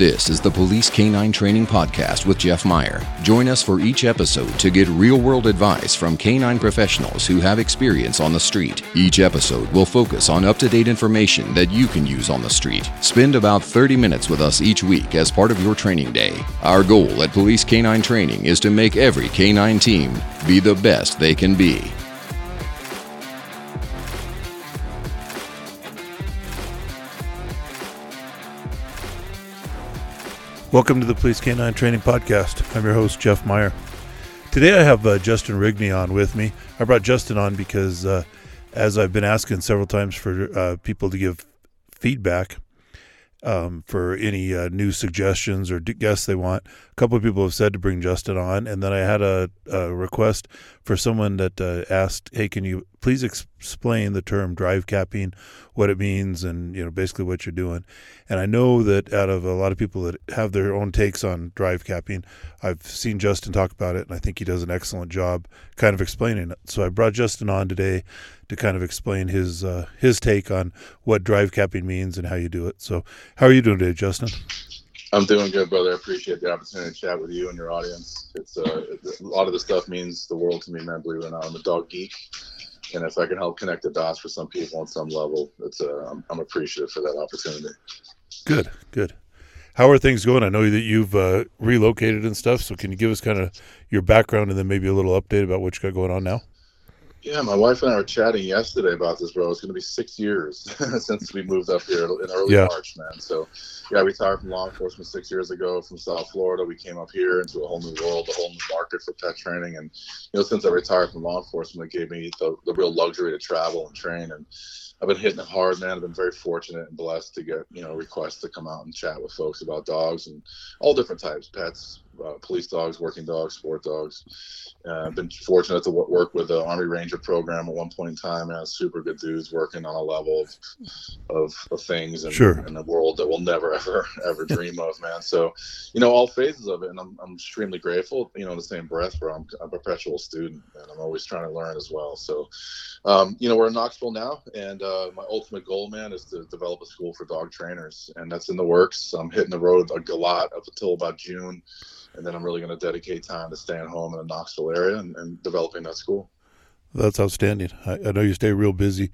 This is the Police Canine Training Podcast with Jeff Meyer. Join us for each episode to get real world advice from canine professionals who have experience on the street. Each episode will focus on up to date information that you can use on the street. Spend about 30 minutes with us each week as part of your training day. Our goal at Police Canine Training is to make every canine team be the best they can be. Welcome to the Police Canine Training Podcast. I'm your host, Jeff Meyer. Today I have uh, Justin Rigney on with me. I brought Justin on because, uh, as I've been asking several times for uh, people to give feedback um, for any uh, new suggestions or guests they want, a couple of people have said to bring Justin on. And then I had a, a request for someone that uh, asked, hey, can you please explain the term drive capping, what it means, and you know basically what you're doing. And I know that out of a lot of people that have their own takes on drive capping, I've seen Justin talk about it, and I think he does an excellent job kind of explaining it. So I brought Justin on today to kind of explain his uh, his take on what drive capping means and how you do it. So how are you doing today, Justin? I'm doing good, brother. I appreciate the opportunity to chat with you and your audience. It's uh, a lot of the stuff means the world to me, man. Believe it or not, I'm a dog geek and if I can help connect the dots for some people on some level, it's uh, I'm, I'm appreciative for that opportunity. Good, good. How are things going? I know that you've uh, relocated and stuff. So can you give us kind of your background and then maybe a little update about what you got going on now? Yeah, my wife and I were chatting yesterday about this, bro. It's going to be six years since we moved up here in early yeah. March, man. So, yeah, I retired from law enforcement six years ago from South Florida. We came up here into a whole new world, a whole new market for pet training. And, you know, since I retired from law enforcement, it gave me the, the real luxury to travel and train. And I've been hitting it hard, man. I've been very fortunate and blessed to get, you know, requests to come out and chat with folks about dogs and all different types, pets, uh, police dogs, working dogs, sport dogs. Uh, I've been fortunate to work with the Army Ranger program at one point in time. Man, super good dudes working on a level of of, of things and sure. in a world that we'll never ever ever dream of, man. So, you know, all phases of it, and I'm, I'm extremely grateful. You know, in the same breath, where I'm a perpetual student and I'm always trying to learn as well. So, um, you know, we're in Knoxville now, and uh, my ultimate goal, man, is to develop a school for dog trainers, and that's in the works. I'm hitting the road a lot up until about June and then I'm really going to dedicate time to staying home in the Knoxville area and, and developing that school. That's outstanding. I, I, know you stay real busy,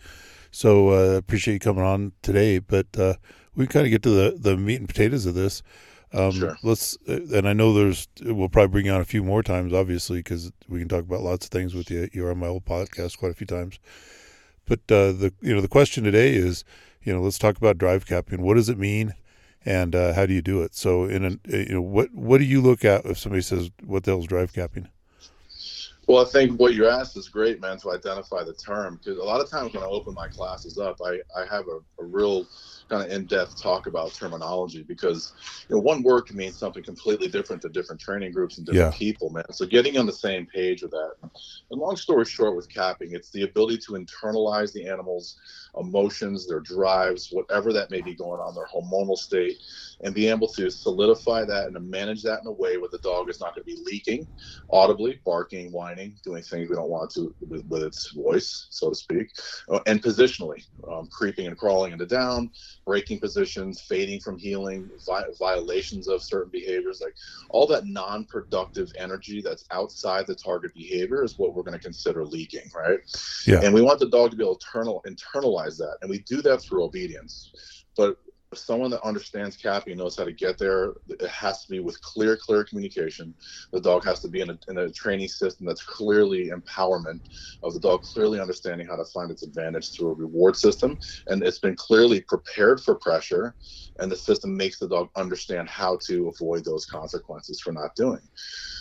so uh, appreciate you coming on today. But uh, we kind of get to the the meat and potatoes of this. Um, sure. Let's, uh, and I know there's, we'll probably bring you on a few more times, obviously, because we can talk about lots of things with you. You're on my old podcast quite a few times. But uh, the, you know, the question today is, you know, let's talk about drive capping. What does it mean? And uh, how do you do it? So, in a, uh, you know, what what do you look at if somebody says, "What the hell's drive capping?" Well, I think what you asked is great, man, to identify the term because a lot of times when I open my classes up, I I have a, a real kind of in-depth talk about terminology because you know one word can mean something completely different to different training groups and different yeah. people man so getting on the same page with that and long story short with capping it's the ability to internalize the animal's emotions their drives whatever that may be going on their hormonal state and be able to solidify that and to manage that in a way where the dog is not going to be leaking audibly barking whining doing things we don't want to with, with its voice so to speak uh, and positionally um, creeping and crawling into down breaking positions, fading from heeling, vi- violations of certain behaviors, like all that non-productive energy that's outside the target behavior is what we're going to consider leaking, right? Yeah. And we want the dog to be able to internal, internalize that, and we do that through obedience. But someone that understands capping knows how to get there. It has to be with clear, clear communication. The dog has to be in a, in a training system that's clearly empowerment of the dog, clearly understanding how to find its advantage through a reward system. And it's been clearly prepared for pressure, and the system makes the dog understand how to avoid those consequences for not doing.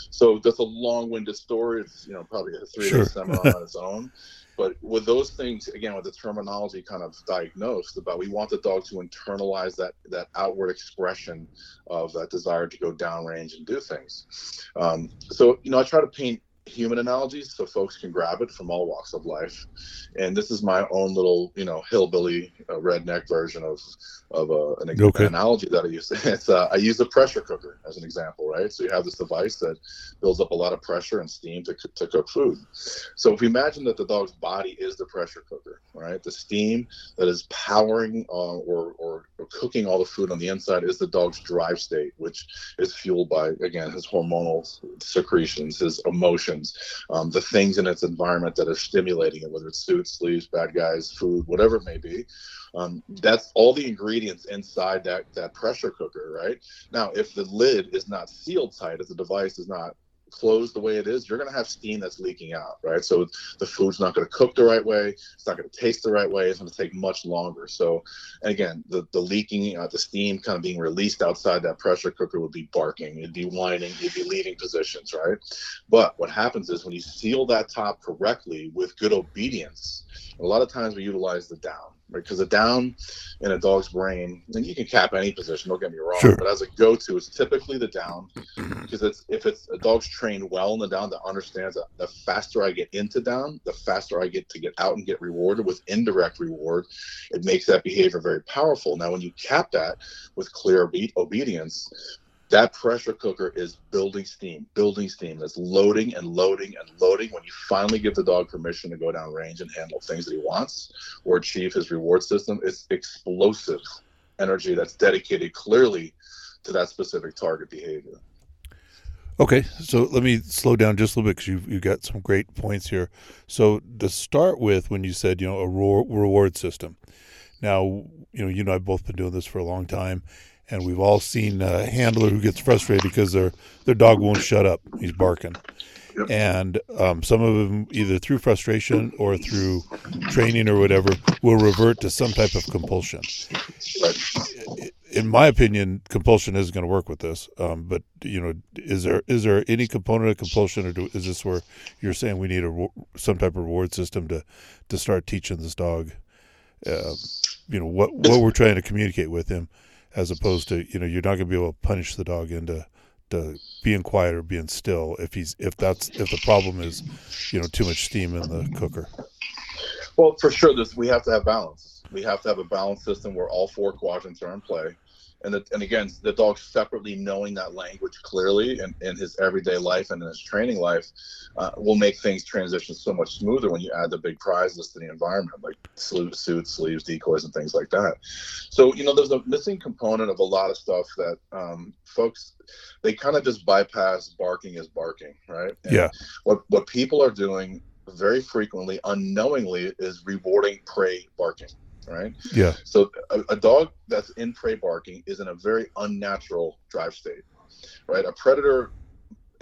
So that's a long-winded story. It's you know probably a three-day sure. seminar on its own. But with those things, again, with the terminology kind of diagnosed about, we want the dog to internalize that that outward expression of that desire to go downrange and do things. Um, so, you know, I try to paint human analogies so folks can grab it from all walks of life. And this is my own little, you know, hillbilly uh, redneck version of of uh, an, okay. analogy that I use. It's uh, I use a pressure cooker as an example, right? So you have this device that builds up a lot of pressure and steam to, to cook food. So if we imagine that the dog's body is the pressure cooker, right? The steam that is powering uh, or, or, or cooking all the food on the inside is the dog's drive state, which is fueled by again his hormonal secretions, his emotions, um, the things in its environment that are stimulating it, whether it's suits, sleeves, bad guys, food, whatever it may be. Um, that's all the ingredients inside that that pressure cooker, right? Now, if the lid is not sealed tight, if the device is not closed the way it is, you're going to have steam that's leaking out, right? So the food's not going to cook the right way. It's not going to taste the right way. It's going to take much longer. So, and again, the, the leaking, uh, the steam kind of being released outside that pressure cooker would be barking, it'd be whining, It'd be leaving positions, right? But what happens is when you seal that top correctly with good obedience, a lot of times we utilize the down because a down in a dog's brain, and you can cap any position, don't get me wrong, sure. but as a go-to, it's typically the down mm-hmm. because it's if it's a dog's trained well in the down that understands that the faster I get into down, the faster I get to get out and get rewarded with indirect reward. It makes that behavior very powerful. Now, when you cap that with clear obe- obedience, that pressure cooker is building steam, building steam. It's loading and loading and loading. When you finally give the dog permission to go down range and handle things that he wants or achieve his reward system, it's explosive energy that's dedicated clearly to that specific target behavior. Okay, so let me slow down just a little bit because you you got some great points here. So to start with, when you said you know a reward system, now you know you and I've both been doing this for a long time, and we've all seen a handler who gets frustrated because their their dog won't shut up. He's barking, yep. and um, some of them either through frustration or through training or whatever will revert to some type of compulsion. In my opinion, compulsion isn't going to work with this. Um, but you know, is there is there any component of compulsion, or do, is this where you're saying we need a some type of reward system to to start teaching this dog? Uh, you know what what we're trying to communicate with him as opposed to you know you're not going to be able to punish the dog into to being quiet or being still if he's if that's if the problem is you know too much steam in the cooker. Well for sure this we have to have balance. We have to have a balanced system where all four quadrants are in play. And the, and again the dog separately knowing that language clearly in, in his everyday life and in his training life uh, will make things transition so much smoother when you add the big prizes to the environment. Like suits sleeves decoys and things like that so you know there's a missing component of a lot of stuff that um, folks they kind of just bypass barking as barking right and yeah what what people are doing very frequently unknowingly is rewarding prey barking right? Yeah. So a, a, dog that's in prey barking is in a very unnatural drive state, right? A predator,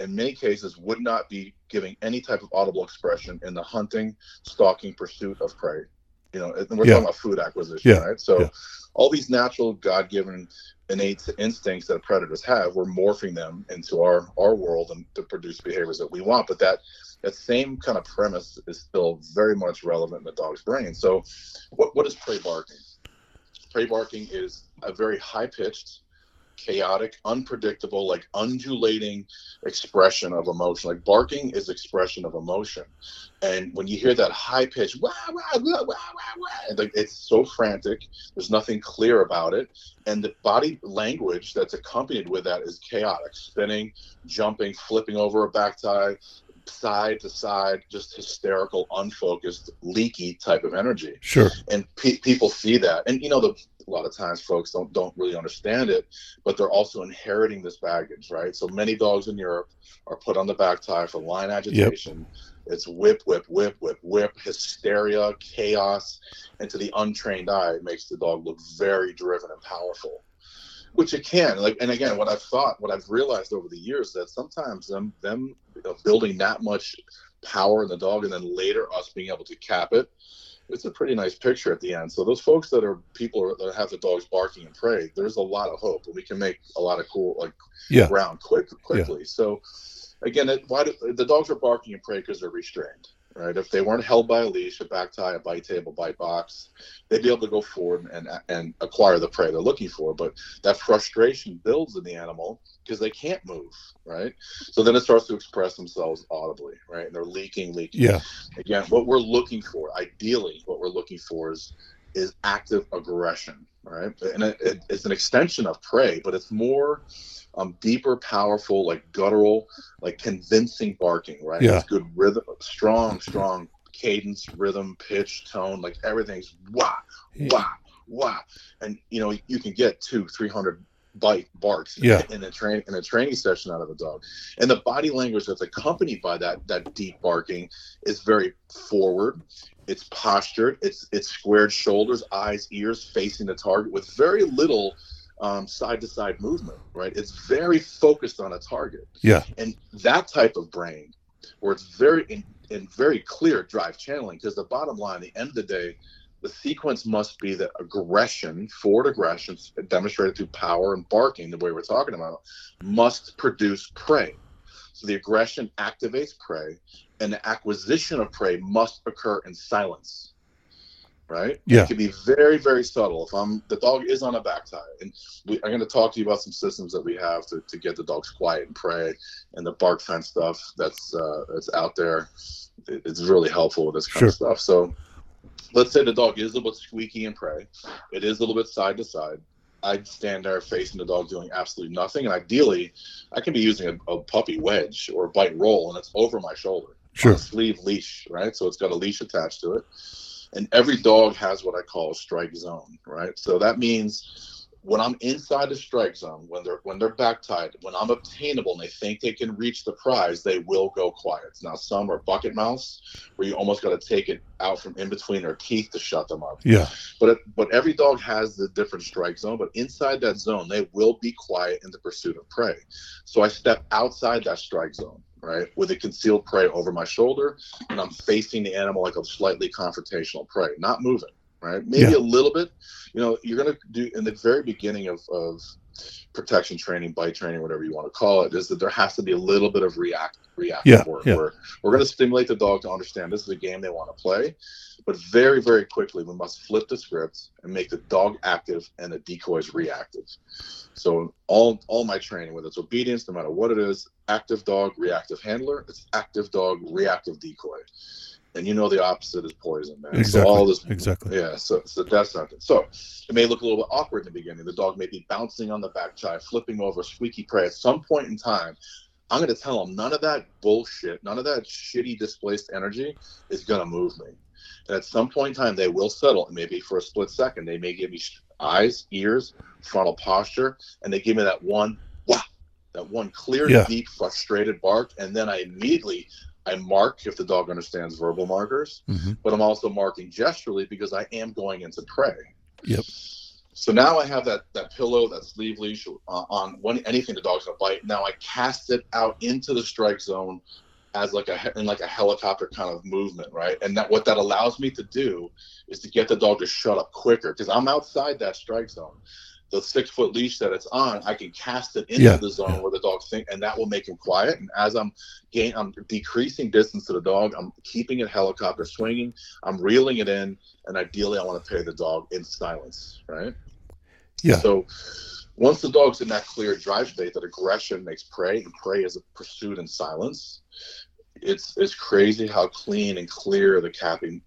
in many cases, would not be giving any type of audible expression in the hunting, stalking, pursuit of prey. You know, and we're yeah. talking about food acquisition, yeah. right? So yeah. all these natural, God-given innate instincts that predators have, we're morphing them into our our world and to produce behaviors that we want. But that that same kind of premise is still very much relevant in the dog's brain. So, what, what is prey barking? Prey barking is a very high pitched, chaotic, unpredictable, like undulating expression of emotion. Like barking is expression of emotion. And when you hear that high pitch, wah, wah, wah, wah, wah, wah, like it's so frantic, there's nothing clear about it. And the body language that's accompanied with that is chaotic, spinning, jumping, flipping over a back tie, side to side, just hysterical, unfocused, leaky type of energy. Sure. And pe- people see that, and you know, the, a lot of times folks don't don't really understand it, but they're also inheriting this baggage, right? So many dogs in Europe are put on the back tie for line agitation. Yep. It's whip, whip, whip, whip, whip, hysteria, chaos, and to the untrained eye, it makes the dog look very driven and powerful which it can like and again what i've thought what i've realized over the years that sometimes them them building that much power in the dog and then later us being able to cap it it's a pretty nice picture at the end so those folks that are people that have the dogs barking and prey there's a lot of hope and we can make a lot of cool like yeah. ground quick quickly yeah. so again it, why do, the dogs are barking and prey because they're restrained right? If they weren't held by a leash, a back tie, a bite table, bite box, they'd be able to go forward and and acquire the prey they're looking for. But that frustration builds in the animal because they can't move, right? So then it starts to express themselves audibly, right? And they're leaking, leaking. Yeah. Again, what we're looking for, ideally, what we're looking for is is active aggression, right? And it, it, it's an extension of prey, but it's more um, deeper, powerful, like guttural, like convincing barking, right? Yeah. It's good rhythm, strong, strong cadence, rhythm, pitch, tone, like everything's wah, wah, wah. And you know, you can get two, three hundred bite barks Yeah. in a train in a training session out of a dog. And the body language that's accompanied by that that deep barking is very forward. It's postured. It's it's squared shoulders, eyes, ears facing the target with very little um, side-to-side movement. Right. It's very focused on a target. Yeah. And that type of brain, where it's very in, in very clear drive channeling, because the bottom line, the end of the day, the sequence must be that aggression, forward aggression, demonstrated through power and barking, the way we're talking about, must produce prey. So the aggression activates prey, and the acquisition of prey must occur in silence. Right? Yeah. It can be very, very subtle. If I'm the dog is on a back tie, and we, I'm going to talk to you about some systems that we have to, to get the dogs quiet and prey, and the bark fence stuff that's uh, that's out there. It- it's really helpful with this kind of stuff. So let's say the dog is a little bit squeaky and prey. It is a little bit side to side. I'd stand there facing the dog doing absolutely nothing. And ideally, I can be using a, a puppy wedge or a bite roll, and it's over my shoulder. Sure. Sleeve leash, right? So it's got a leash attached to it. And every dog has what I call a strike zone, right? So that means when I'm inside the strike zone, when they're when they're back tied, when I'm obtainable and they think they can reach the prize, they will go quiet. Now some are bucket mouse, where you almost got to take it out from in between their teeth to shut them up. Yeah. But it, but every dog has the different strike zone. But inside that zone, they will be quiet in the pursuit of prey. So I step outside that strike zone, right, with a concealed prey over my shoulder, and I'm facing the animal like a slightly confrontational prey, not moving, right? Maybe Yeah. a little bit. You know, you're gonna do in the very beginning of of protection training, bite training, whatever you want to call it, is that there has to be a little bit of react reactive Yeah, work yeah. where we're going to stimulate the dog to understand this is a game they want to play, but very very quickly we must flip the script and make the dog active and the decoys reactive. So all all my training, whether it's obedience, no matter what it is, active dog, reactive handler, it's active dog, reactive decoy. And you know the opposite is poison, man. Exactly. So all this Exactly. yeah, so, so that's not good. So it may look a little bit awkward in the beginning. The dog may be bouncing on the back tie, flipping over, squeaky prey. At some point in time, I'm going to tell them none of that bullshit, none of that shitty displaced energy is going to move me. And at some point in time, they will settle. And maybe for a split second, they may give me eyes, ears, frontal posture, and they give me that one, wah, that one clear, Yeah. deep, frustrated bark. And then I immediately, I mark if the dog understands verbal markers hmm but I'm also marking gesturally because I am going into prey. Yep. So now I have that that pillow, that sleeve leash uh, on when anything the dog's gonna bite. Now I cast it out into the strike zone as like a in like a helicopter kind of movement, right? And that what that allows me to do is to get the dog to shut up quicker because I'm outside that strike zone. The six foot leash that it's on, I can cast it into Yeah, the zone yeah. where the dog think, and that will make him quiet. And as I'm gain, I'm decreasing distance to the dog. I'm keeping it helicopter swinging. I'm reeling it in, and ideally, I want to pay the dog in silence, right? Yeah. So once the dog's in that clear drive state, that aggression makes prey, and prey is pursued in silence. It's it's crazy how clean and clear the capping.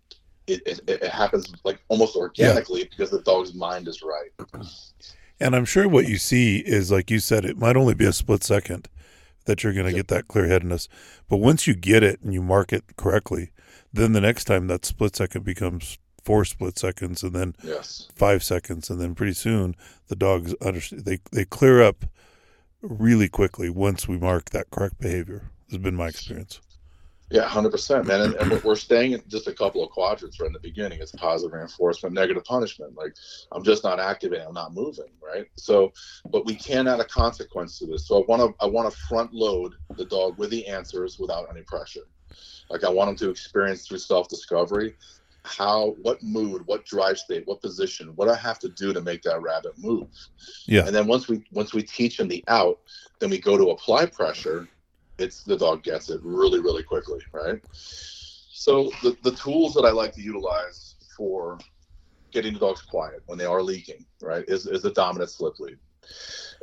It, it, it happens like almost organically because the dog's mind is right. And I'm sure what you see is, like you said, it might only be a split second that you're going to Yeah. get that clear headedness. But once you get it and you mark it correctly, then the next time that split second becomes four split seconds and then Yes. five seconds. And then pretty soon the dogs understand, they, they clear up really quickly once we mark that correct behavior, has been my experience. Yeah, hundred percent, man. And, and we're- staying in just a couple of quadrants right in the beginning. It's positive reinforcement, negative punishment. Like I'm just not activating, I'm not moving, right? So, but we can add a consequence to this. So I want to I want to front load the dog with the answers without any pressure. Like I want him to experience through self discovery how, what mood, what drive state, what position, what I have to do to make that rabbit move. Yeah. And then once we once we teach him the out, then we go to apply pressure it's the dog gets it really really quickly right So the, the tools that I like to utilize for getting the dogs quiet when they are leaking, right, is, is the dominant slip lead.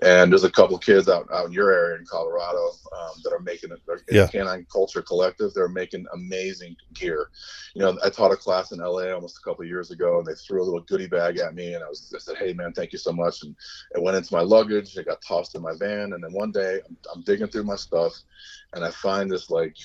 And there's a couple of kids out, out in your area in Colorado um, that are making it. Yeah. Canine Culture Collective. They're making amazing gear. You know, I taught a class in LA almost a couple of years ago, and they threw a little goodie bag at me, and I was I said, "Hey, man, thank you so much." And it went into my luggage. It got tossed in my van, and then one day I'm, I'm digging through my stuff, and I find this like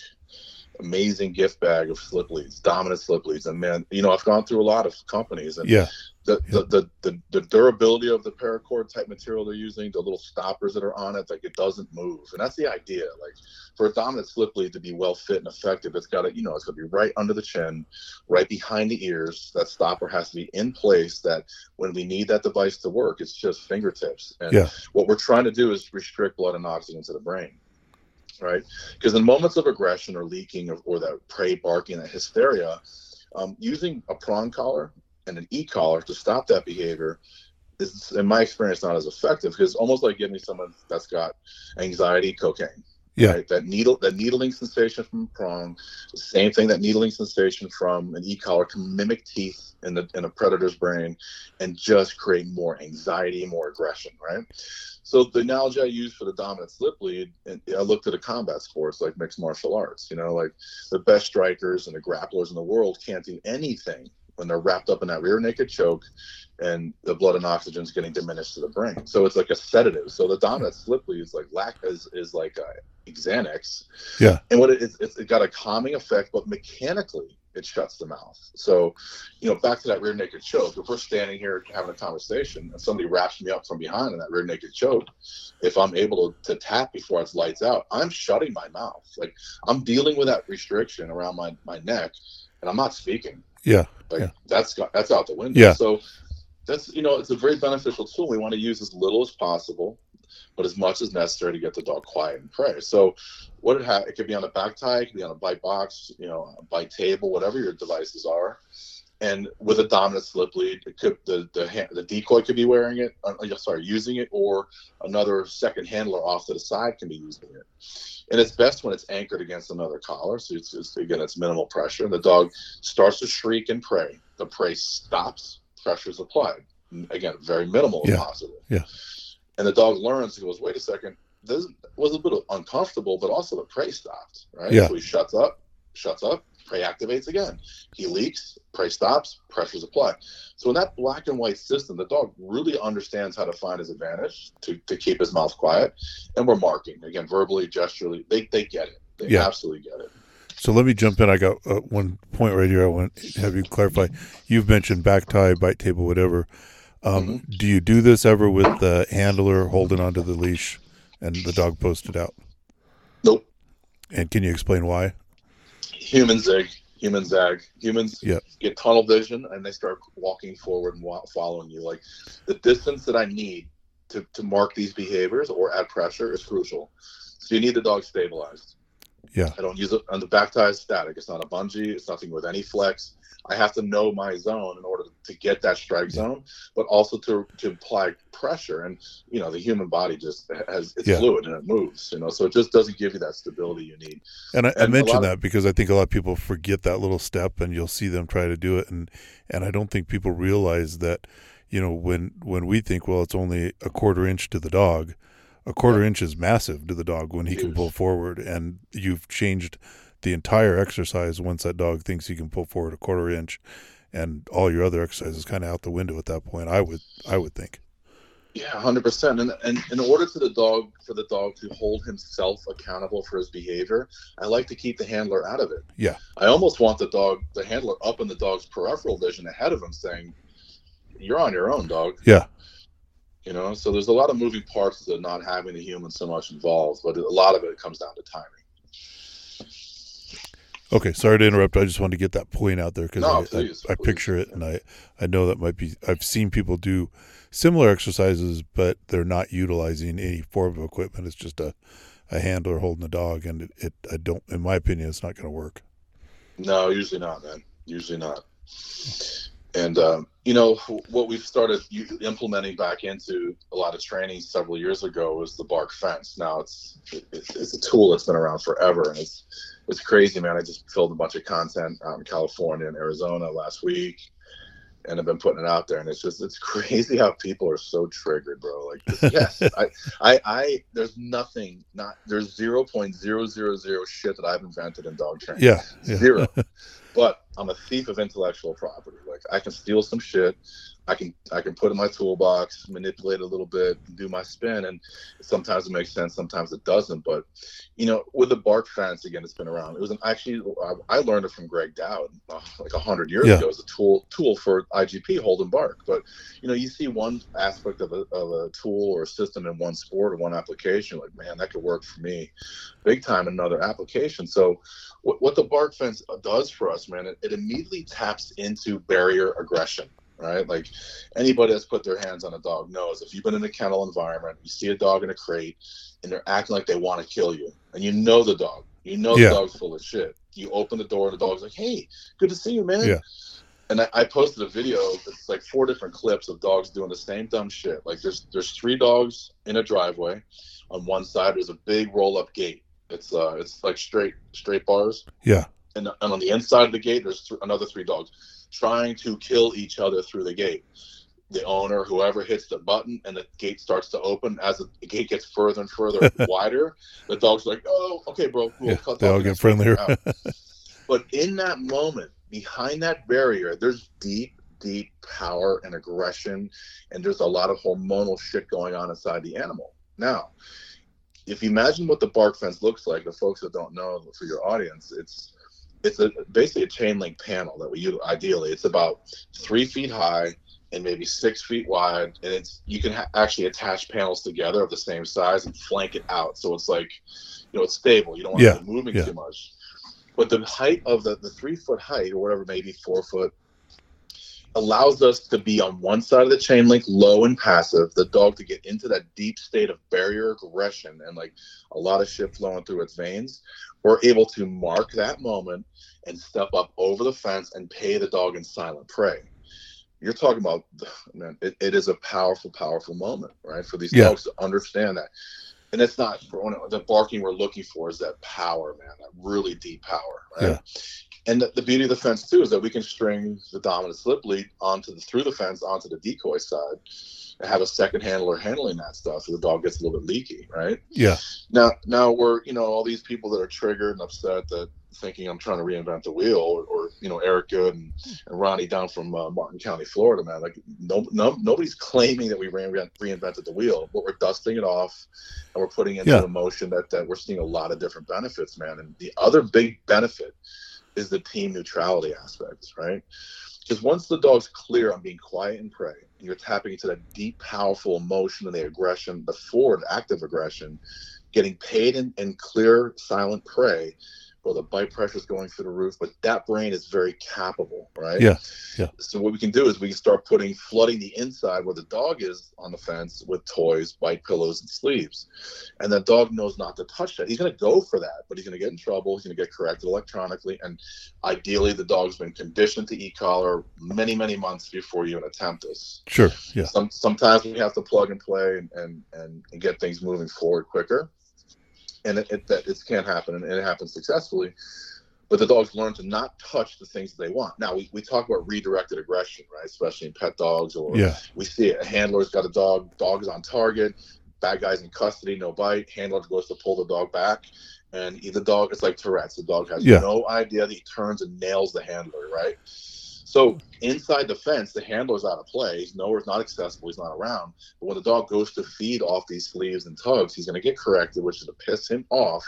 amazing gift bag of slip leads, dominant slip leads. And man, you know, I've gone through a lot of companies and yeah. The, the, the, the, the durability of the paracord type material they're using, the little stoppers that are on it, like it doesn't move. And that's the idea. Like for a dominant slip lead to be well fit and effective, it's got to, you know, it's going to be right under the chin, right behind the ears. That stopper has to be in place that when we need that device to work, it's just fingertips. And yeah. what we're trying to do is restrict blood and oxygen to the brain right? Because in moments of aggression or leaking or, or that prey barking, that hysteria, um, using a prong collar and an e collar to stop that behavior is, in my experience, not as effective because almost like giving someone that's got anxiety cocaine. Yeah. Right? That needle, that needling sensation from prong, same thing. That needling sensation from an e-collar can mimic teeth in the in a predator's brain, and just create more anxiety, more aggression. Right. So the analogy I use for the dominant slip lead, and I looked at a combat sports like mixed martial arts. You know, like the best strikers and the grapplers in the world can't do anything when they're wrapped up in that rear naked choke and the blood and oxygen is getting diminished to the brain. So it's like a sedative. So the dominant slip lead is like lack is, is like a Xanax. Yeah. And what it is, it's got a calming effect, but mechanically it shuts the mouth. So, you know, back to that rear naked choke. If we're standing here having a conversation and somebody wraps me up from behind in that rear naked choke, if I'm able to, to tap before it's lights out, I'm shutting my mouth. Like I'm dealing with that restriction around my, my neck and I'm not speaking. Yeah. Like yeah. that's got, that's out the window. Yeah. So that's you know it's a very beneficial tool. We want to use as little as possible, but as much as necessary to get the dog quiet and prey. So what it ha- it could be on a back tie, it could be on a bite box, you know, a bite table, whatever your devices are. And with a dominant slip lead, it could the the, hand, the decoy could be wearing it, uh, sorry, using it, or another second handler off to the side can be using it and it's best when it's anchored against another collar. So it's, it's again, it's minimal pressure, and the dog starts to shriek and prey. The prey stops, pressure is applied. Again, very minimal yeah. if possible. Yeah. And the dog learns. He goes, "Wait a second. This was a bit uncomfortable, but also the prey stopped. Right. Yeah. So he shuts up, shuts up, prey activates again. He leaks, prey stops, pressure's applied. So in that black and white system, the dog really understands how to find his advantage to, to keep his mouth quiet. And we're marking again, verbally, gesturally. They, they get it. They yeah. absolutely get it. So let me jump in. I got uh, one point right here. I want to have you clarify. You've mentioned back tie, bite table, whatever. Um, mm-hmm. Do you do this ever with the handler holding onto the leash and the dog posted out? Nope. And can you explain why? Human zig, human zag. Humans yep. get tunnel vision and they start walking forward and wa- following you. Like the distance that I need to, to mark these behaviors or add pressure is crucial. So you need the dog stabilized. Yeah. I don't use it on the back tie is static. It's not a bungee. It's nothing with any flex. I have to know my zone in order to get that strike zone, but also to to apply pressure. And you know, the human body just has it's yeah. fluid and it moves. You know, so it just doesn't give you that stability you need. And I, and I mentioned that because I think a lot of people forget that little step, and you'll see them try to do it, and and I don't think people realize that. You know, when when we think, well, it's only a quarter inch to the dog a quarter inch is massive to the dog when he can pull forward, and you've changed the entire exercise once that dog thinks he can pull forward a quarter inch, and all your other exercises kind of out the window at that point. I would I would think. Yeah, hundred percent. And and in order to the dog for the dog to hold himself accountable for his behavior, I like to keep the handler out of it. Yeah. I almost want the dog, the handler, up in the dog's peripheral vision ahead of him, saying, "You're on your own, dog." Yeah you know? So there's a lot of moving parts to not having the human so much involved but a lot of it comes down to timing. Okay sorry to interrupt. I just wanted to get that point out there because no, I, please, I, I please. picture it and i i know that might be i've seen people do similar exercises but they're not utilizing any form of equipment. It's just a a handler holding a dog and it, it i don't in my opinion it's not going to work. No usually not man. Usually not And um, you know what we've started implementing back into a lot of training several years ago was the bark fence. Now it's it's, it's a tool that's been around forever, and it's it's crazy, man. I just filled a bunch of content out in California and Arizona last week and I've been putting it out there, and it's just it's crazy how people are so triggered, bro. Like, yes, I, I, I, there's nothing, not there's zero point zero zero zero shit that I've invented in dog training. Yeah, yeah. zero. but I'm a thief of intellectual property. Like, I can steal some shit. I can I can put in my toolbox, manipulate a little bit, do my spin, and sometimes it makes sense, sometimes it doesn't. But you know, with the bark fence again, it's been around. It was an actually I learned it from Greg Dowd uh, like a hundred years yeah. ago as a tool tool for IGP holding bark. But you know, you see one aspect of a, of a tool or a system in one sport or one application, like man, that could work for me, big time in another application. So what, what the bark fence does for us, man, it, it immediately taps into barrier aggression right? Like anybody that's put their hands on a dog knows if you've been in a kennel environment, you see a dog in a crate, and they're acting like they want to kill you, and you know the dog, you know yeah. the dog's full of shit. You open the door, and the dog's like, "Hey, good to see you, man." Yeah. And I, I posted a video. It's like four different clips of dogs doing the same dumb shit. Like there's there's three dogs in a driveway. On one side, there's a big roll up gate. It's uh it's like straight straight bars. Yeah. And, and on the inside of the gate, there's th- another three dogs trying to kill each other through the gate. The owner, whoever hits the button, and the gate starts to open. As the gate gets further and further wider, the dog's like, "Oh, okay, bro, we'll yeah, cut they all get friendlier." but in that moment, behind that barrier, there's deep, deep power and aggression, and there's a lot of hormonal shit going on inside the animal. Now, if you imagine what the bark fence looks like, the folks that don't know for your audience, it's it's a basically a chain link panel that we use ideally it's about three feet high and maybe six feet wide and it's you can ha- actually attach panels together of the same size and flank it out so it's like you know it's stable you don't want yeah. it moving yeah. too much but the height of the, the three foot height or whatever maybe four foot allows us to be on one side of the chain link low and passive the dog to get into that deep state of barrier aggression and like a lot of shit flowing through its veins we're able to mark that moment and step up over the fence and pay the dog in silent prey. You're talking about, man, it, it is a powerful, powerful moment, right? For these yeah. dogs to understand that. And it's not the barking we're looking for is that power, man, that really deep power, right? Yeah. And the, the, beauty of the fence too is that we can string the dominant slip lead onto the through the fence onto the decoy side and have a second handler handling that stuff so the dog gets a little bit leaky, right? Yeah. Now, now we're you know all these people that are triggered and upset that thinking I'm trying to reinvent the wheel, or, or you know Eric Good and, and Ronnie down from uh, Martin County, Florida, man. Like no, no, nobody's claiming that we reinvent, reinvented the wheel, but we're dusting it off and we're putting into yeah. a motion that that we're seeing a lot of different benefits, man. And the other big benefit is the team neutrality aspect, right? Because once the dog's clear on being quiet and prey, and you're tapping into that deep, powerful emotion and the aggression, the forward active aggression, getting paid in, in clear, silent prey, or the bite pressure is going through the roof, but that brain is very capable, right? Yeah, yeah. So what we can do is we can start putting flooding the inside where the dog is on the fence with toys, bite pillows, and sleeves, and the dog knows not to touch that. He's going to go for that, but he's going to get in trouble. He's going to get corrected electronically, and ideally, the dog's been conditioned to e-collar many, many months before you even attempt this. Sure. Yeah. Some, sometimes we have to plug and play and, and, and, and get things moving forward quicker and it, it, that it can't happen and it happens successfully but the dogs learn to not touch the things that they want. Now we, we talk about redirected aggression, right? Especially in pet dogs, or yeah. we see it. A handler's got a dog, dog is on target, bad guy's in custody, no bite. Handler goes to pull the dog back, and the dog it's like Tourette's. The dog has yeah. no idea that he turns and nails the handler, right? So hmm. inside the fence, the handler's out of play. He's nowhere, not accessible. He's not around. But when the dog goes to feed off these sleeves and tugs, he's going to get corrected, which is to piss him off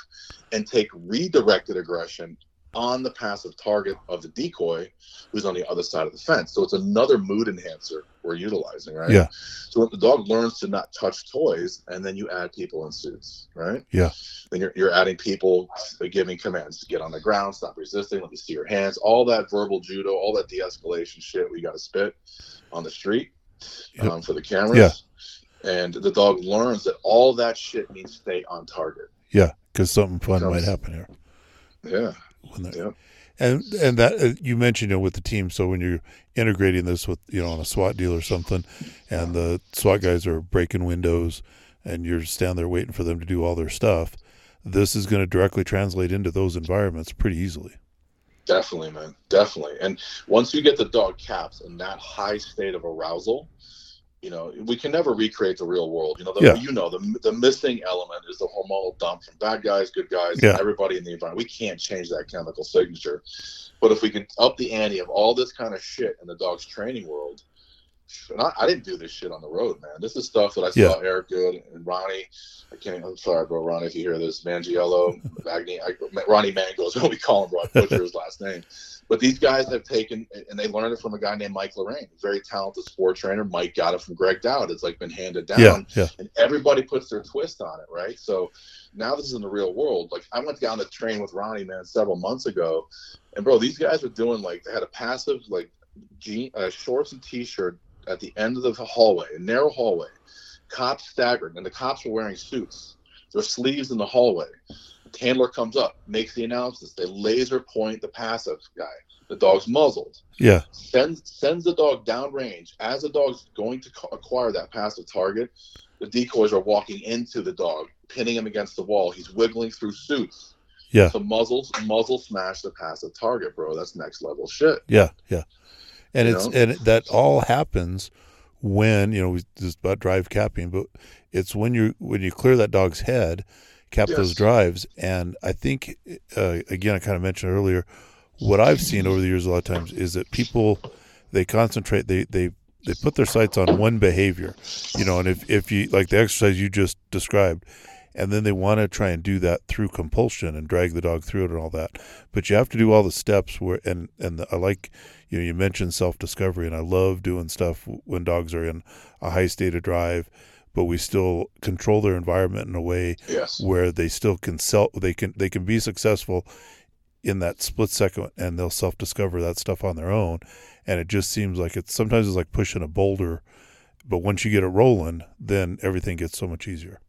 and take redirected aggression on the passive target of the decoy who's on the other side of the fence. So it's another mood enhancer we're utilizing, right? Yeah. So when the dog learns to not touch toys, and then you add people in suits, right? Yeah. Then you're, you're adding people giving commands to get on the ground, stop resisting, let me see your hands, all that verbal judo, all that de-escalation shit we got to spit on the street yep. um, for the cameras. Yeah. And the dog learns that all that shit means stay on target. Yeah, because something fun might happen here. Yeah. Yep. And and that uh, you mentioned it with the team. So when you're integrating this with you know on a SWAT deal or something, and the SWAT guys are breaking windows, and you're standing there waiting for them to do all their stuff, this is going to directly translate into those environments pretty easily. Definitely, man. Definitely. And once you get the dog caps in that high state of arousal, you know, we can never recreate the real world. You know, the, Yeah. you know, the, the missing element is the hormonal dump from bad guys, good guys, Yeah. everybody in the environment. We can't change that chemical signature. But if we can up the ante of all this kind of shit in the dog's training world, I, I didn't do this shit on the road, man. This is stuff that I saw Eric Good and Ronnie. I can't. I'm sorry, bro, Ronnie, if you hear this, Mangiello, Magni, I, Ronnie Mangos, what we call him, bro. I butcher his last name. But these guys have taken, and they learned it from a guy named Mike Lorraine, very talented sport trainer. Mike got it from Greg Dowd. It's like been handed down, Yeah, yeah, and everybody puts their twist on it, right? So now this is in the real world. Like I went down to train with Ronnie, man, several months ago, and bro, these guys were doing like they had a passive like jean, uh, shorts and t-shirt at the end of the hallway, a narrow hallway. Cops staggered, and the cops were wearing suits. Their sleeves in the hallway. Handler comes up, makes the announcements. They laser point the passive guy. The dog's muzzled. yeah, Sends sends the dog downrange. As the dog's going to acquire that passive target, the decoys are walking into the dog, pinning him against the wall. He's wiggling through suits. Yeah. So muzzles muzzle smash the passive target, bro. That's next level shit. yeah, yeah. And it's know? and that all happens when you know we just about drive capping, but it's when you when you clear that dog's head, cap those drives, and I think uh, again I kind of mentioned earlier, what I've seen over the years a lot of times is that people they concentrate they they they put their sights on one behavior, you know, and if if you like the exercise you just described. And then they want to try and do that through compulsion and drag the dog through it and all that, but you have to do all the steps where and and the, I like you know you mentioned self discovery and i love doing stuff when dogs are in a high state of drive but we still control their environment in a way Yes. where they still can sell they can they can be successful in that split second and they'll self discover that stuff on their own. And it just seems like it's sometimes it's like pushing a boulder but once you get it rolling then everything gets so much easier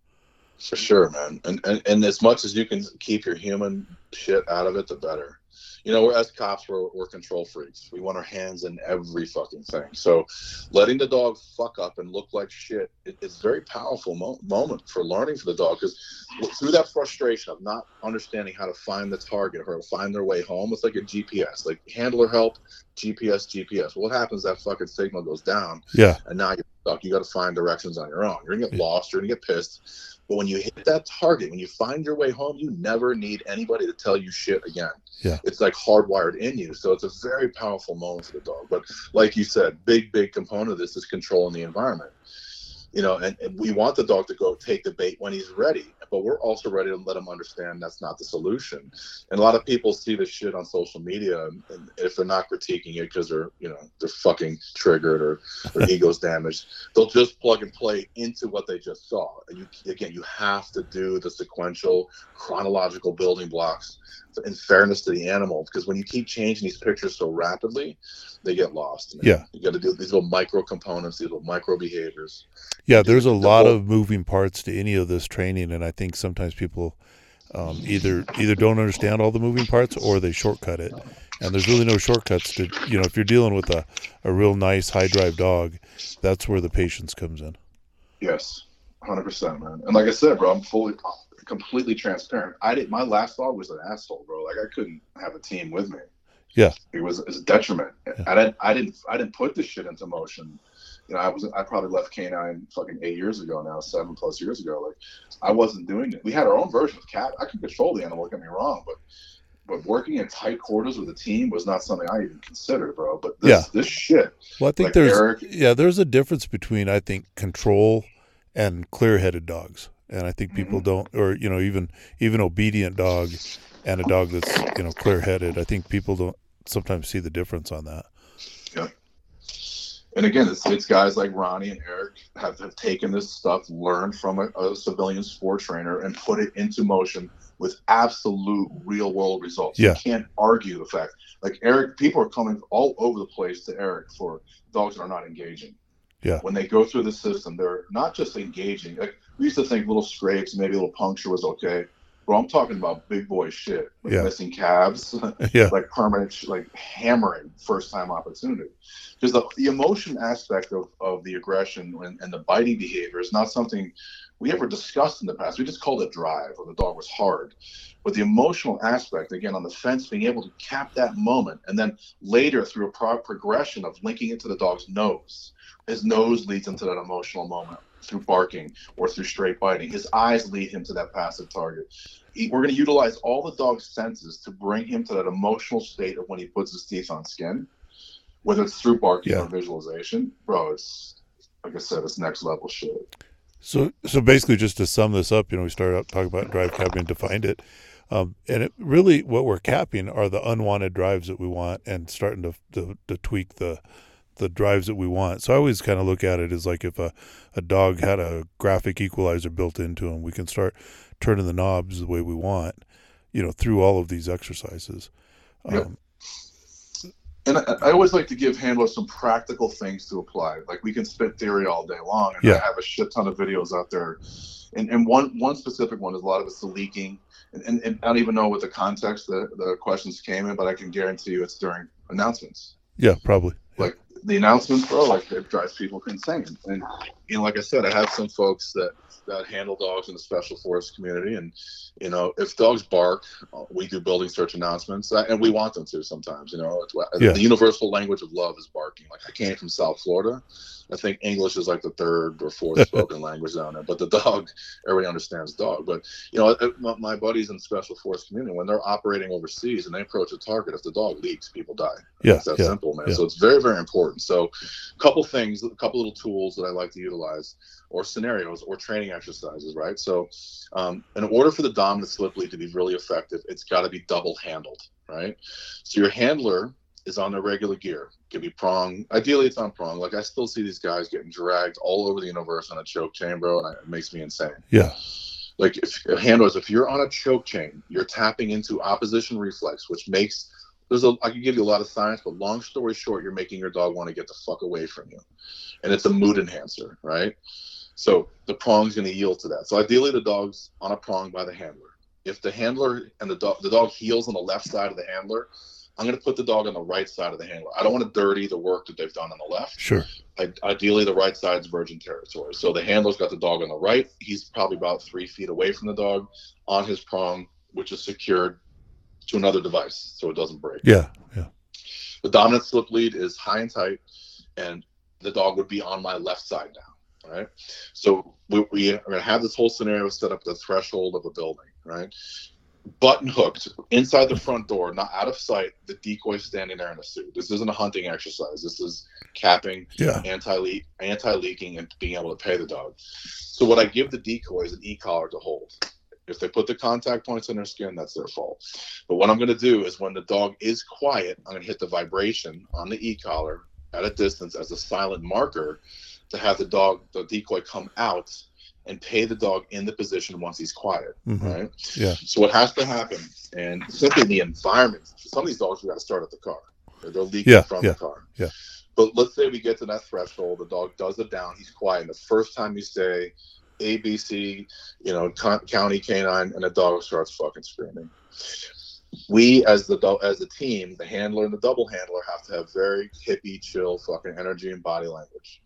For sure, man. And, and and as much as you can keep your human shit out of it, the better. You know, we're as cops, we're, we're control freaks. We want our hands in every fucking thing. So, letting the dog fuck up and look like shit it, it's a very powerful mo- moment for learning for the dog because through that frustration of not understanding how to find the target or find their way home, it's like a GPS, like handler help, GPS, GPS. What happens? That fucking signal goes down yeah and now you're stuck. You got to find directions on your own. You're gonna get lost. You're gonna get pissed. But when you hit that target, when you find your way home, you never need anybody to tell you shit again. Yeah. It's like hardwired in you. So it's a very powerful moment for the dog. But like you said, big, big component of this is controlling the environment. You know, and, and we want the dog to go take the bait when he's ready, but we're also ready to let him understand that's not the solution. And a lot of people see this shit on social media, and, and if they're not critiquing it because they're, you know, they're fucking triggered or their ego's damaged, they'll just plug and play into what they just saw. And you, again, you have to do the sequential, chronological building blocks in fairness to the animal, because when you keep changing these pictures so rapidly, they get lost. Yeah. you got to do these little micro components, these little micro behaviors. Yeah, there's a lot whole- of moving parts to any of this training, and I think sometimes people um, either either don't understand all the moving parts or they shortcut it. And there's really no shortcuts to you know if you're dealing with a, a real nice high drive dog, that's where the patience comes in. Yes, hundred percent, man. And like I said, bro, I'm fully, completely transparent. I did. My last dog was an asshole, bro. Like I couldn't have a team with me. Yeah. it was, it was a detriment. I didn't, I didn't, I didn't put this shit into motion. You know, I was, I probably left canine fucking eight years ago now, seven plus years ago. Like, I wasn't doing it. We had our own version of cat. I could control the animal. Don't get me wrong, but. But working in tight quarters with a team was not something I even considered, bro. But this, Yeah. this shit, Well, I think Like there's Eric- yeah, there's a difference between I think control and clear-headed dogs, and I think people mm-hmm. don't, or you know, even even obedient dog and a dog that's you know clear-headed. I think people don't sometimes see the difference on that. Yeah. And again, it's, it's guys like Ronnie and Eric have, have taken this stuff, learned from a, a civilian sport trainer, and put it into motion with absolute real world results. Yeah. You can't argue the fact. Like Eric, people are coming all over the place to Eric for dogs that are not engaging. Yeah. When they go through the system, they're not just engaging. Like we used to think little scrapes, maybe a little puncture was okay. Bro, I'm talking about big boy shit, like Yeah. missing calves, Yeah. like permanent, like hammering first time opportunity. Because the, the emotion aspect of, of the aggression and, and the biting behavior is not something we ever discussed in the past. We just called it drive or the dog was hard. But the emotional aspect, again, on the fence, being able to cap that moment and then later through a pro- progression of linking it to the dog's nose. His nose leads into that emotional moment through barking or through straight biting. His eyes lead him to that passive target. He- we're going to utilize all the dog's senses to bring him to that emotional state of when he puts his teeth on skin, whether it's through barking Yeah. or visualization. Bro, it's like I said, it's next level shit. So, so basically, just to sum this up, you know, we started out talking about drive capping defined it, um, and it really what we're capping are the unwanted drives that we want, and starting to to, to tweak the the drives that we want. So I always kind of look at it as like if a a dog had a graphic equalizer built into him, we can start turning the knobs the way we want, you know, through all of these exercises. Yep. And I, I always like to give handlers some practical things to apply. Like we can spit theory all day long, and Yeah. I have a shit ton of videos out there. And, and one one specific one is a lot of it's the leaking. And, and, and I don't even know what the context the, the questions came in, but I can guarantee you it's during announcements. yeah, probably. Like the announcements, bro, like it drives people insane. And you know, like I said, I have some folks that that handle dogs in the special forest community, and you know, if dogs bark, uh, we do building search announcements, uh, and we want them to sometimes. You know, it's, Yeah. the universal language of love is barking. Like I came from South Florida, I think English is like the third or fourth spoken language down there, but the dog, everybody understands dog. But you know, uh, my, my buddies in the special force community, when they're operating overseas and they approach a target, if the dog leaks, people die. Yeah, It's that yeah, simple, man. yeah. So it's very, very important. So, a couple things, a couple little tools that I like to utilize, or scenarios, or training exercises, right? So, um, in order for the dominant slip lead to be really effective, it's got to be double handled, right? So your handler is on their regular gear. Could be prong. Ideally, it's on prong. Like I still see these guys getting dragged all over the universe on a choke chain, bro, and it makes me insane. Yeah. Like if handlers, if you're on a choke chain, you're tapping into opposition reflex, which makes there's a I can give you a lot of science, but long story short, you're making your dog want to get the fuck away from you, and it's a mood enhancer, right? So the prong's going to yield to that. So ideally, the dog's on a prong by the handler. If the handler and the dog the dog heels on the left side of the handler, I'm going to put the dog on the right side of the handler. I don't want to dirty the work that they've done on the left. Sure. I, ideally, the right side's virgin territory. So the handler's got the dog on the right. He's probably about three feet away from the dog on his prong, which is secured to another device so it doesn't break. Yeah. Yeah. The dominant slip lead is high and tight, and the dog would be on my left side now. Right. So we, we are going to have this whole scenario set up the threshold of a building. Right. Button hooked inside the front door, not out of sight. The decoy standing there in a suit. This isn't a hunting exercise. This is capping, Yeah. anti leak, anti leaking, and being able to pay the dog. So what I give the decoy is an e collar to hold. If they put the contact points in their skin, that's their fault. But what I'm going to do is when the dog is quiet, I'm going to hit the vibration on the e collar at a distance as a silent marker to have the dog, the decoy, come out and pay the dog in the position once he's quiet. Mhm. Right. Yeah. So what has to happen, and simply the environment. Some of these dogs we got to start at the car. They're, they're leaking Yeah, from yeah, the car. yeah. But let's say we get to that threshold, the dog does it down, he's quiet. And the first time you say ABC, you know, co- county canine, and the dog starts fucking screaming. We, as the do- as the team, the handler and the double handler, have to have very hippie, chill, fucking energy and body language.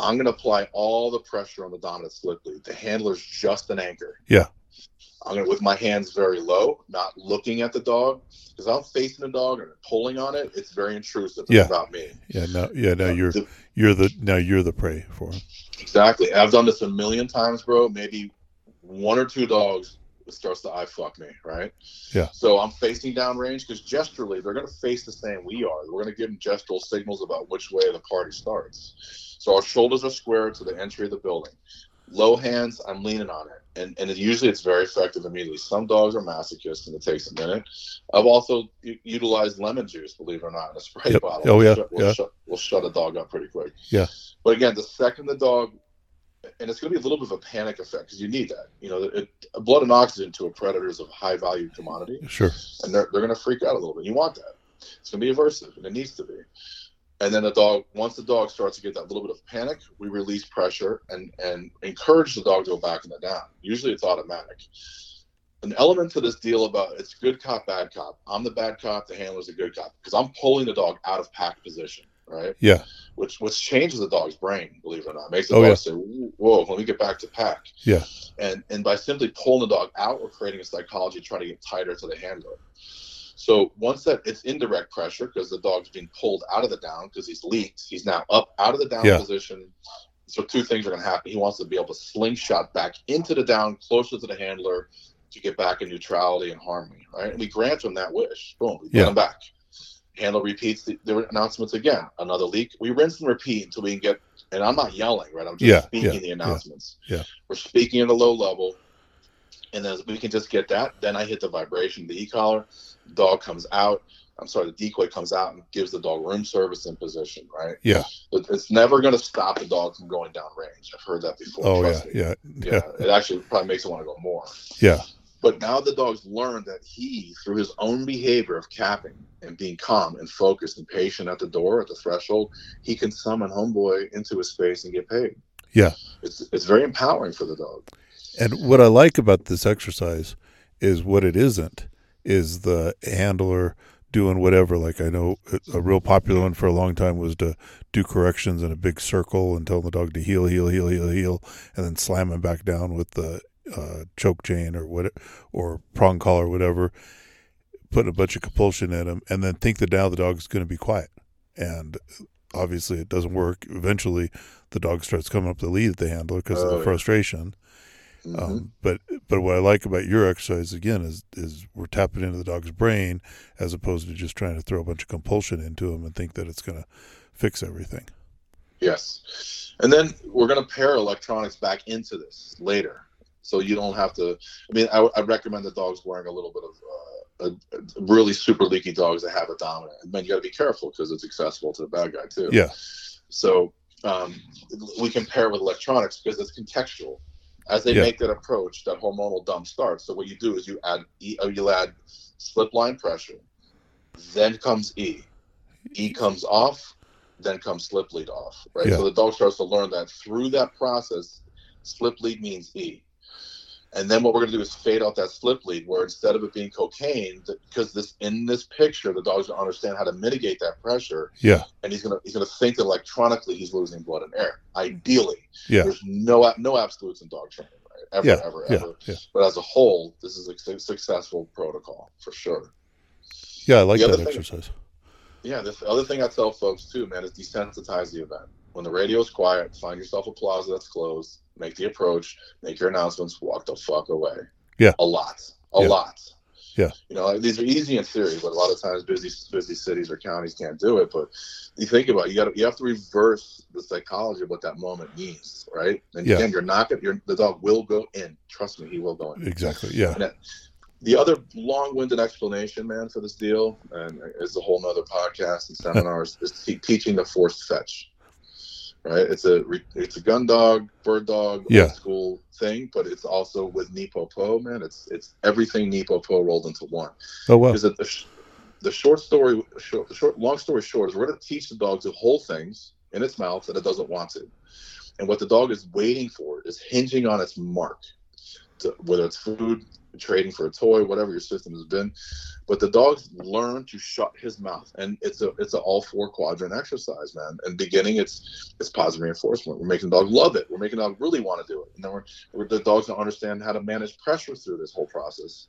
I'm gonna apply all the pressure on the dominant slip lead. The handler's just an anchor. Yeah. I'm gonna with my hands very low, not looking at the dog, because I'm facing the dog and pulling on it. It's very intrusive. It's Yeah. about me. Yeah. No. Yeah. Now you're The- you're the now you're the prey for him. Exactly. I've done this a million times, bro. Maybe one or two dogs starts to eye fuck me, right? Yeah. So I'm facing down range because gesturally they're going to face the same we are. We're going to give them gestural signals about which way the party starts. So our shoulders are square to the entry of the building. Low hands, I'm leaning on it, and and it, usually it's very effective immediately. Some dogs are masochists, and it takes a minute. I've also u- utilized lemon juice, believe it or not, in a spray Yep. bottle. Oh, We'll yeah, we'll yeah. Shut, we'll shut a dog up pretty quick. Yeah. But again, the second the dog and it's going to be a little bit of a panic effect because you need that. You know, it, blood and oxygen to a predator is a high value commodity, Sure. and they're, they're going to freak out a little bit. You want that. It's going to be aversive, and it needs to be. And then the dog, once the dog starts to get that little bit of panic, we release pressure and and encourage the dog to go back in the down. Usually, it's automatic. an element to this deal about it's good cop, bad cop. I'm the bad cop, the handler's a good cop because I'm pulling the dog out of pack position, right? Yeah. Which which changes the dog's brain, believe it or not. Makes the Oh, dog yeah. say, "Whoa, let me get back to pack." Yeah. And and by simply pulling the dog out, we're creating a psychology trying to get tighter to the handler. So once that it's indirect pressure because the dog's being pulled out of the down because he's leaked, he's now up out of the down Yeah. position. So two things are going to happen. He wants to be able to slingshot back into the down, closer to the handler, to get back in neutrality and harmony. Right? And we grant him that wish. Boom, we get Yeah. him back. Handler repeats the, the announcements again. Another leak. We rinse and repeat until we can get. And I'm not yelling, right? I'm just Yeah, speaking yeah, the yeah, announcements. yeah. We're speaking at a low level, and then we can just get that. Then I hit the vibration, the e-collar. Dog comes out. I'm sorry, the decoy comes out and gives the dog room service in position, right? Yeah. But it's never going to stop the dog from going down range. I've heard that before. Oh yeah, me. yeah, yeah. It actually probably makes it want to go more. Yeah. But now the dog's learned that he, through his own behavior of capping and being calm and focused and patient at the door, at the threshold, he can summon homeboy into his space and get paid. Yeah. It's it's very empowering for the dog. And what I like about this exercise is what it isn't is the handler doing whatever. Like I know a real popular one for a long time was to do corrections in a big circle and tell the dog to heel, heel, heel, heel, heel, and then slam him back down with the uh, choke chain or what, or prong collar, or whatever. Putting a bunch of compulsion in him, and then think that now the dog's going to be quiet. And obviously, it doesn't work. Eventually, the dog starts coming up the lead at the handler because of Oh, the yeah. frustration. Mhm. Um, but but what I like about your exercise again is is we're tapping into the dog's brain as opposed to just trying to throw a bunch of compulsion into him and think that it's going to fix everything. Yes. And then we're going to pair electronics back into this later. So you don't have to. I mean, I, I recommend the dogs wearing a little bit of uh, a, a really super leaky dogs that have a dominant. And then you got to be careful because it's accessible to the bad guy too. Yeah. So um, we can pair with electronics because it's contextual. As they Yeah. make that approach, that hormonal dump starts. So what you do is you add E, uh, you add slip line pressure, then comes E. E comes off, then comes slip lead off. Right. Yeah. So the dog starts to learn that through that process, slip lead means E. And then what we're going to do is fade out that slip lead, where instead of it being cocaine, because this in this picture, the dog's going to understand how to mitigate that pressure, Yeah, and he's going to he's going to think that electronically he's losing blood and air. Ideally, yeah, there's no no absolutes in dog training, right? Ever, yeah, ever, yeah, ever. yeah. But as a whole, this is a successful protocol for sure. Yeah, I like The that other thing- exercise. Yeah, the other thing I tell folks too, man, is desensitize the event. When the radio's quiet, find yourself a plaza that's closed, make the approach, make your announcements, walk the fuck away. Yeah. A lot. A Yeah. lot. Yeah. You know, these are easy in theory, but a lot of times busy busy cities or counties can't do it. But you think about it, you got you have to reverse the psychology of what that moment means, right? And Yeah. again, you're not gonna you're, the dog will go in. Trust me, he will go in. Exactly. Yeah, The other long-winded explanation, man, for this deal, and is a whole nother podcast and seminars, is te- teaching the forced fetch. Right? It's a it's a gun dog, bird dog, Yeah. old school thing, but it's also with NePoPo, man. It's it's everything NePoPo rolled into one. Oh well. Because the, sh- the short story, short, short, long story short, is we're going to teach the dog to hold things in its mouth that it doesn't want to, and what the dog is waiting for is hinging on its mark, to, whether it's food, trading for a toy, whatever your system has been. But the dogs learn to shut his mouth, and it's a it's an all four quadrant exercise, man. And beginning, it's it's positive reinforcement. We're making the dog love it. We're making the dog really want to do it, and then we're, we're the dog's gonna understand how to manage pressure through this whole process.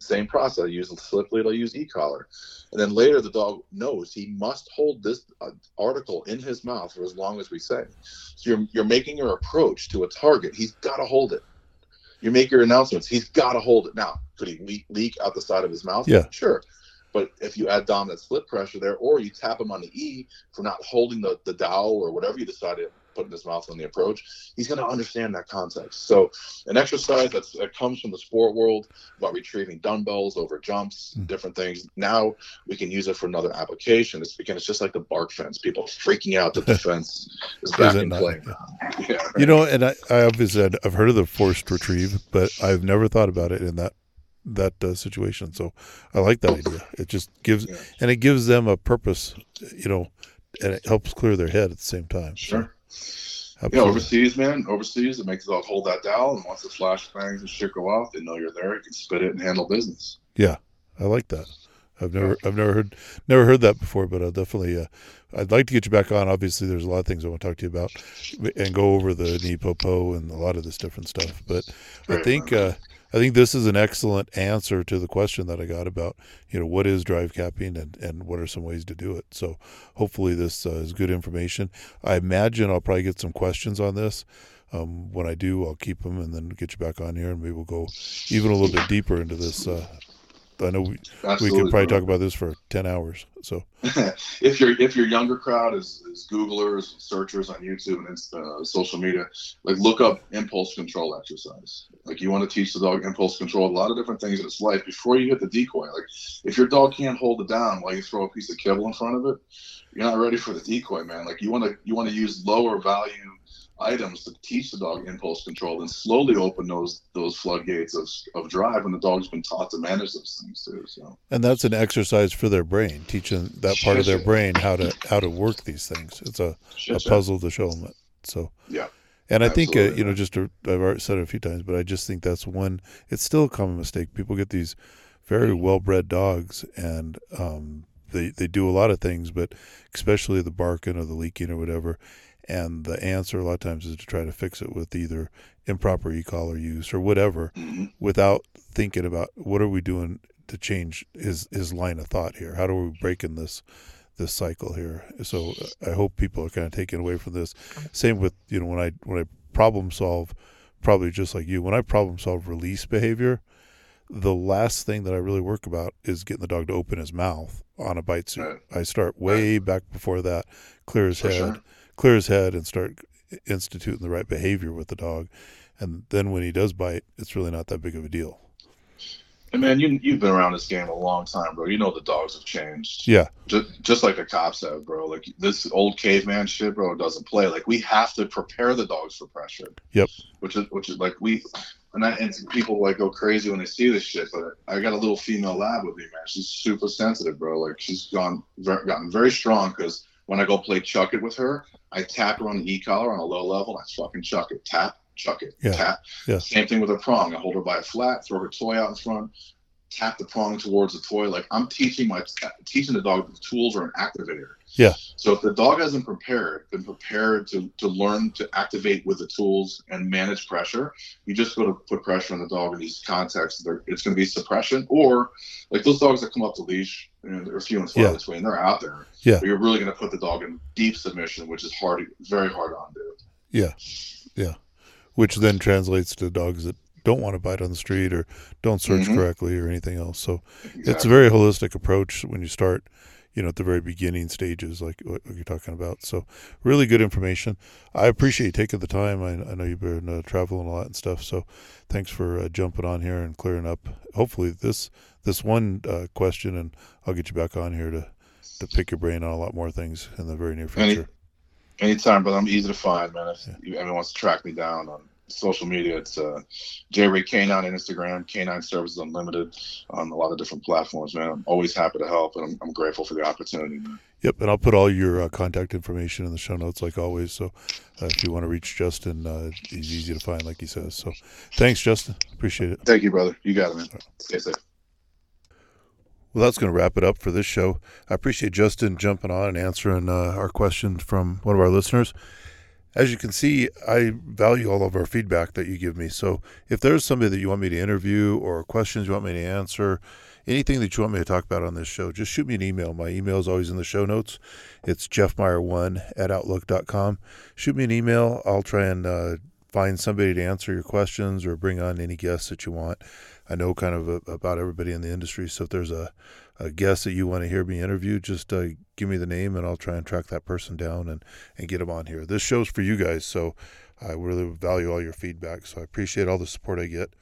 Same process. I use a slip lead. I use e-collar, and then later the dog knows he must hold this uh, article in his mouth for as long as we say. So you're you're making your approach to a target. He's got to hold it. You make your announcements. He's got to hold it. Now, could he leak, leak out the side of his mouth? Yeah. sure. But if you add dominant split pressure there, or you tap him on the E for not holding the, the dowel or whatever you decide to put in his mouth on the approach, he's going to understand that context. So, an exercise that's, that comes from the sport world about retrieving dumbbells over jumps, Mm. different things. Now we can use it for another application. It's again, it's just like the bark fence. People freaking out that the fence is back it in not? play. Yeah. You know, and I, I obviously had, I've heard of the forced retrieve, but I've never thought about it in that that uh, situation. So I like that idea. It just gives Yeah. and it gives them a purpose, you know, and it helps clear their head at the same time. Sure. Absolutely. Yeah, overseas, man, overseas, it makes the dog hold that dial, and once the flash bangs and shit go off, they know you're there. You can spit it and handle business. Yeah, I like that. I've never, I've never heard, never heard that before, but I'll definitely, uh, I'd like to get you back on. Obviously, there's a lot of things I want to talk to you about, and go over the NePoPo and a lot of this different stuff. But I think, uh, I think this is an excellent answer to the question that I got about, you know, what is drive capping and, and what are some ways to do it. So hopefully this uh, is good information. I imagine I'll probably get some questions on this. Um, when I do, I'll keep them and then get you back on here and maybe we'll go even a little bit deeper into this uh, I know we Absolutely, we could probably bro. talk about this for ten hours. So if your if your younger crowd is, is Googlers, searchers on YouTube and uh, social media, like look up impulse control exercise. Like you want to teach the dog impulse control, a lot of different things in its life before you hit the decoy. Like if your dog can't hold it down while you throw a piece of kibble in front of it, you're not ready for the decoy, man. Like you want to you want to use lower value items to teach the dog impulse control and slowly open those those floodgates of, of drive when the dog's been taught to manage those things too so. And that's an exercise for their brain teaching that part of their brain how to how to work these things. It's a, a puzzle to show them it so. Yeah. And I think, uh, you know, just to, I've already said it a few times, but I just think that's one, it's still a common mistake. People get these very well bred dogs and um, they, they do a lot of things, but especially the barking or the leaking or whatever. And the answer a lot of times is to try to fix it with either improper e-collar use or whatever mm-hmm. without thinking about what are we doing to change his, his line of thought here? How do we break in this this cycle here? So I hope people are kind of taking away from this. Same with, you know, when I when I problem solve, probably just like you, when I problem solve release behavior, the last thing that I really work about is getting the dog to open his mouth on a bite suit. Right. I start way right. back before that, clear his For head. Sure clear his head and start instituting the right behavior with the dog. And then when he does bite, it's really not that big of a deal. And man, you you've been around this game a long time, bro. You know the dogs have changed. Yeah. Just just like the cops have, bro. Like this old caveman shit, bro, doesn't play. Like we have to prepare the dogs for pressure. Yep. Which is which is like we and I, and people like go crazy when they see this shit. But I got a little female lab with me, man. She's super sensitive, bro. Like she's gone gotten very strong because when I go play chuck it with her, I tap her on the e collar on a low level. I fucking chuck it, tap, chuck it, yeah. tap. Yeah. Same thing with a prong. I hold her by a flat, throw her toy out in front, tap the prong towards the toy. Like I'm teaching my teaching the dog the tools are an activator. Yeah. So if the dog hasn't prepared, been prepared to to learn to activate with the tools and manage pressure, you just go to put pressure on the dog in these contexts. It's going to be suppression or like those dogs that come up the leash. And they're few and far yeah. between. They're out there. Yeah. But you're really going to put the dog in deep submission, which is hard, very hard to undo. Yeah. Yeah. Which then translates to dogs that don't want to bite on the street or don't search mm-hmm. correctly or anything else. So exactly. it's a very holistic approach when you start, you know, at the very beginning stages, like what you're talking about. So really good information. I appreciate you taking the time. I, I know you've been uh, traveling a lot and stuff. So thanks for uh, jumping on here and clearing up. Hopefully this this one uh, question, and I'll get you back on here to to pick your brain on a lot more things in the very near future. Any, anytime, but I'm easy to find, man. If yeah. anyone wants to track me down on social media. It's uh, J-Ray Canine on Instagram, Canine Services Unlimited on a lot of different platforms, man. I'm always happy to help, and I'm, I'm grateful for the opportunity. Man. Yep, and I'll put all your uh, contact information in the show notes, like always. So uh, if you want to reach Justin, uh, he's easy to find, like he says. So thanks, Justin. Appreciate it. Thank you, brother. You got it, man. Stay safe. Well, that's going to wrap it up for this show. I appreciate Justin jumping on and answering uh, our question from one of our listeners as you can see, I value all of our feedback that you give me. So if there's somebody that you want me to interview or questions you want me to answer, anything that you want me to talk about on this show, just shoot me an email. My email is always in the show notes. It's jeffmeyer1 at outlook.com. Shoot me an email. I'll try and uh, find somebody to answer your questions or bring on any guests that you want. I know kind of a, about everybody in the industry. So if there's a a guest that you want to hear me interview, just uh, give me the name and I'll try and track that person down and, and get them on here. This show's for you guys, so I really value all your feedback. So I appreciate all the support I get.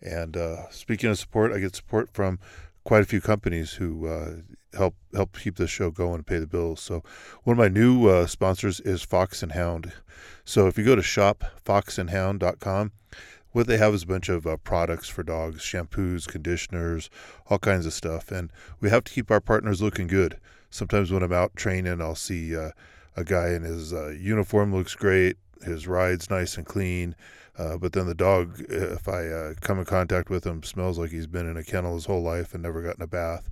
And uh, speaking of support, I get support from quite a few companies who uh, help help keep this show going and pay the bills. So one of my new uh, sponsors is Fox and Hound. So if you go to shopfoxandhound.com, what they have is a bunch of uh, products for dogs shampoos conditioners all kinds of stuff and we have to keep our partners looking good sometimes when i'm out training i'll see uh, a guy in his uh, uniform looks great his ride's nice and clean. Uh, but then the dog, if I uh, come in contact with him, smells like he's been in a kennel his whole life and never gotten a bath.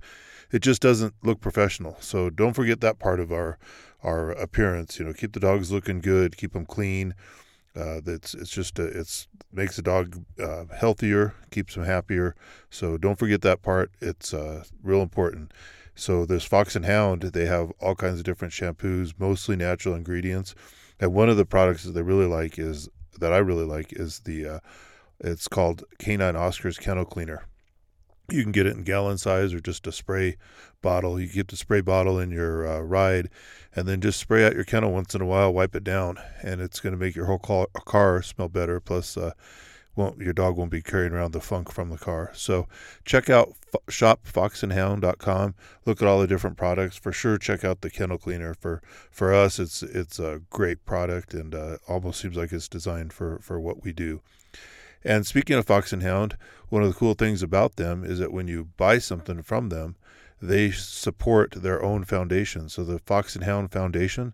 It just doesn't look professional. So don't forget that part of our our appearance. You know, keep the dogs looking good, keep them clean. Uh, that's it's just a, it's makes the dog uh, healthier, keeps them happier. So don't forget that part. It's uh, real important. So there's Fox and Hound. They have all kinds of different shampoos, mostly natural ingredients. And one of the products that they really like is that I really like is the uh, it's called Canine Oscar's Kennel Cleaner. You can get it in gallon size or just a spray bottle. You get the spray bottle in your uh, ride, and then just spray out your kennel once in a while. Wipe it down, and it's going to make your whole car, car smell better. Plus, uh, won't your dog won't be carrying around the funk from the car. So check out f- shopfoxandhound.com. Look at all the different products. For sure, check out the kennel cleaner. For for us, it's it's a great product and uh, almost seems like it's designed for for what we do. And speaking of Fox and Hound, one of the cool things about them is that when you buy something from them, they support their own foundation. So the Fox and Hound Foundation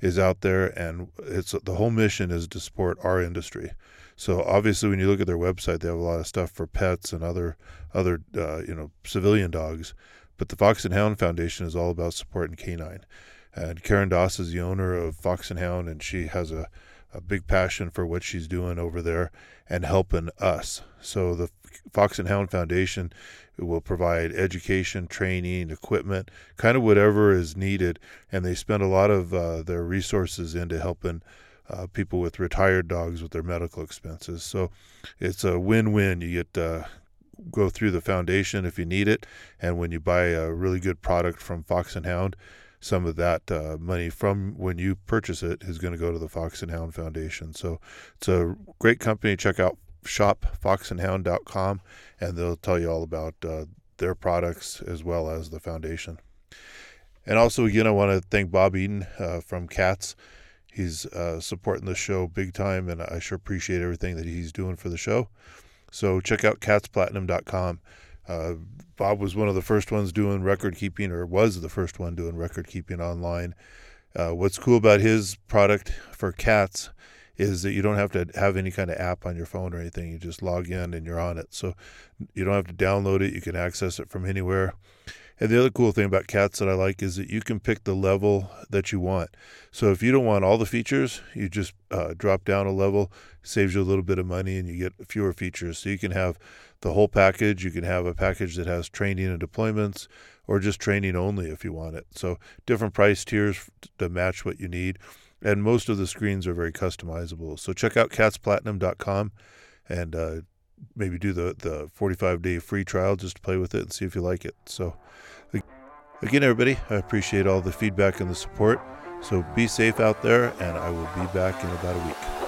is out there, and it's the whole mission is to support our industry. So obviously, when you look at their website, they have a lot of stuff for pets and other other uh, you know civilian dogs. But the Fox and Hound Foundation is all about supporting canine. And Karen Doss is the owner of Fox and Hound, and she has a, a big passion for what she's doing over there and helping us. So the Fox and Hound Foundation will provide education, training, equipment, kind of whatever is needed, and they spend a lot of uh, their resources into helping uh, people with retired dogs with their medical expenses. So it's a win-win. You get uh, go through the foundation if you need it, and when you buy a really good product from Fox and Hound, some of that uh, money from when you purchase it is going to go to the Fox and Hound Foundation. So it's a great company. Check out shopfoxandhound.com, and they'll tell you all about uh, their products as well as the foundation. And also, again, I want to thank Bob Eden uh, from KATS he's uh, supporting the show big time, and I sure appreciate everything that he's doing for the show. So check out katsplatinum.com. Uh, Bob was one of the first ones doing record keeping, or was the first one doing record keeping online. Uh, what's cool about his product for KATS is that you don't have to have any kind of app on your phone or anything. You just log in and you're on it. So you don't have to download it. You can access it from anywhere. And the other cool thing about KATS that I like is that you can pick the level that you want. So if you don't want all the features, you just uh, drop down a level, saves you a little bit of money, and you get fewer features. So you can have the whole package. You can have a package that has training and deployments, or just training only if you want it. So different price tiers to match what you need. And most of the screens are very customizable. So check out katsplatinum.com and uh, maybe do the, the 45 day free trial just to play with it and see if you like it. So, again, everybody, I appreciate all the feedback and the support. So be safe out there, and I will be back in about a week.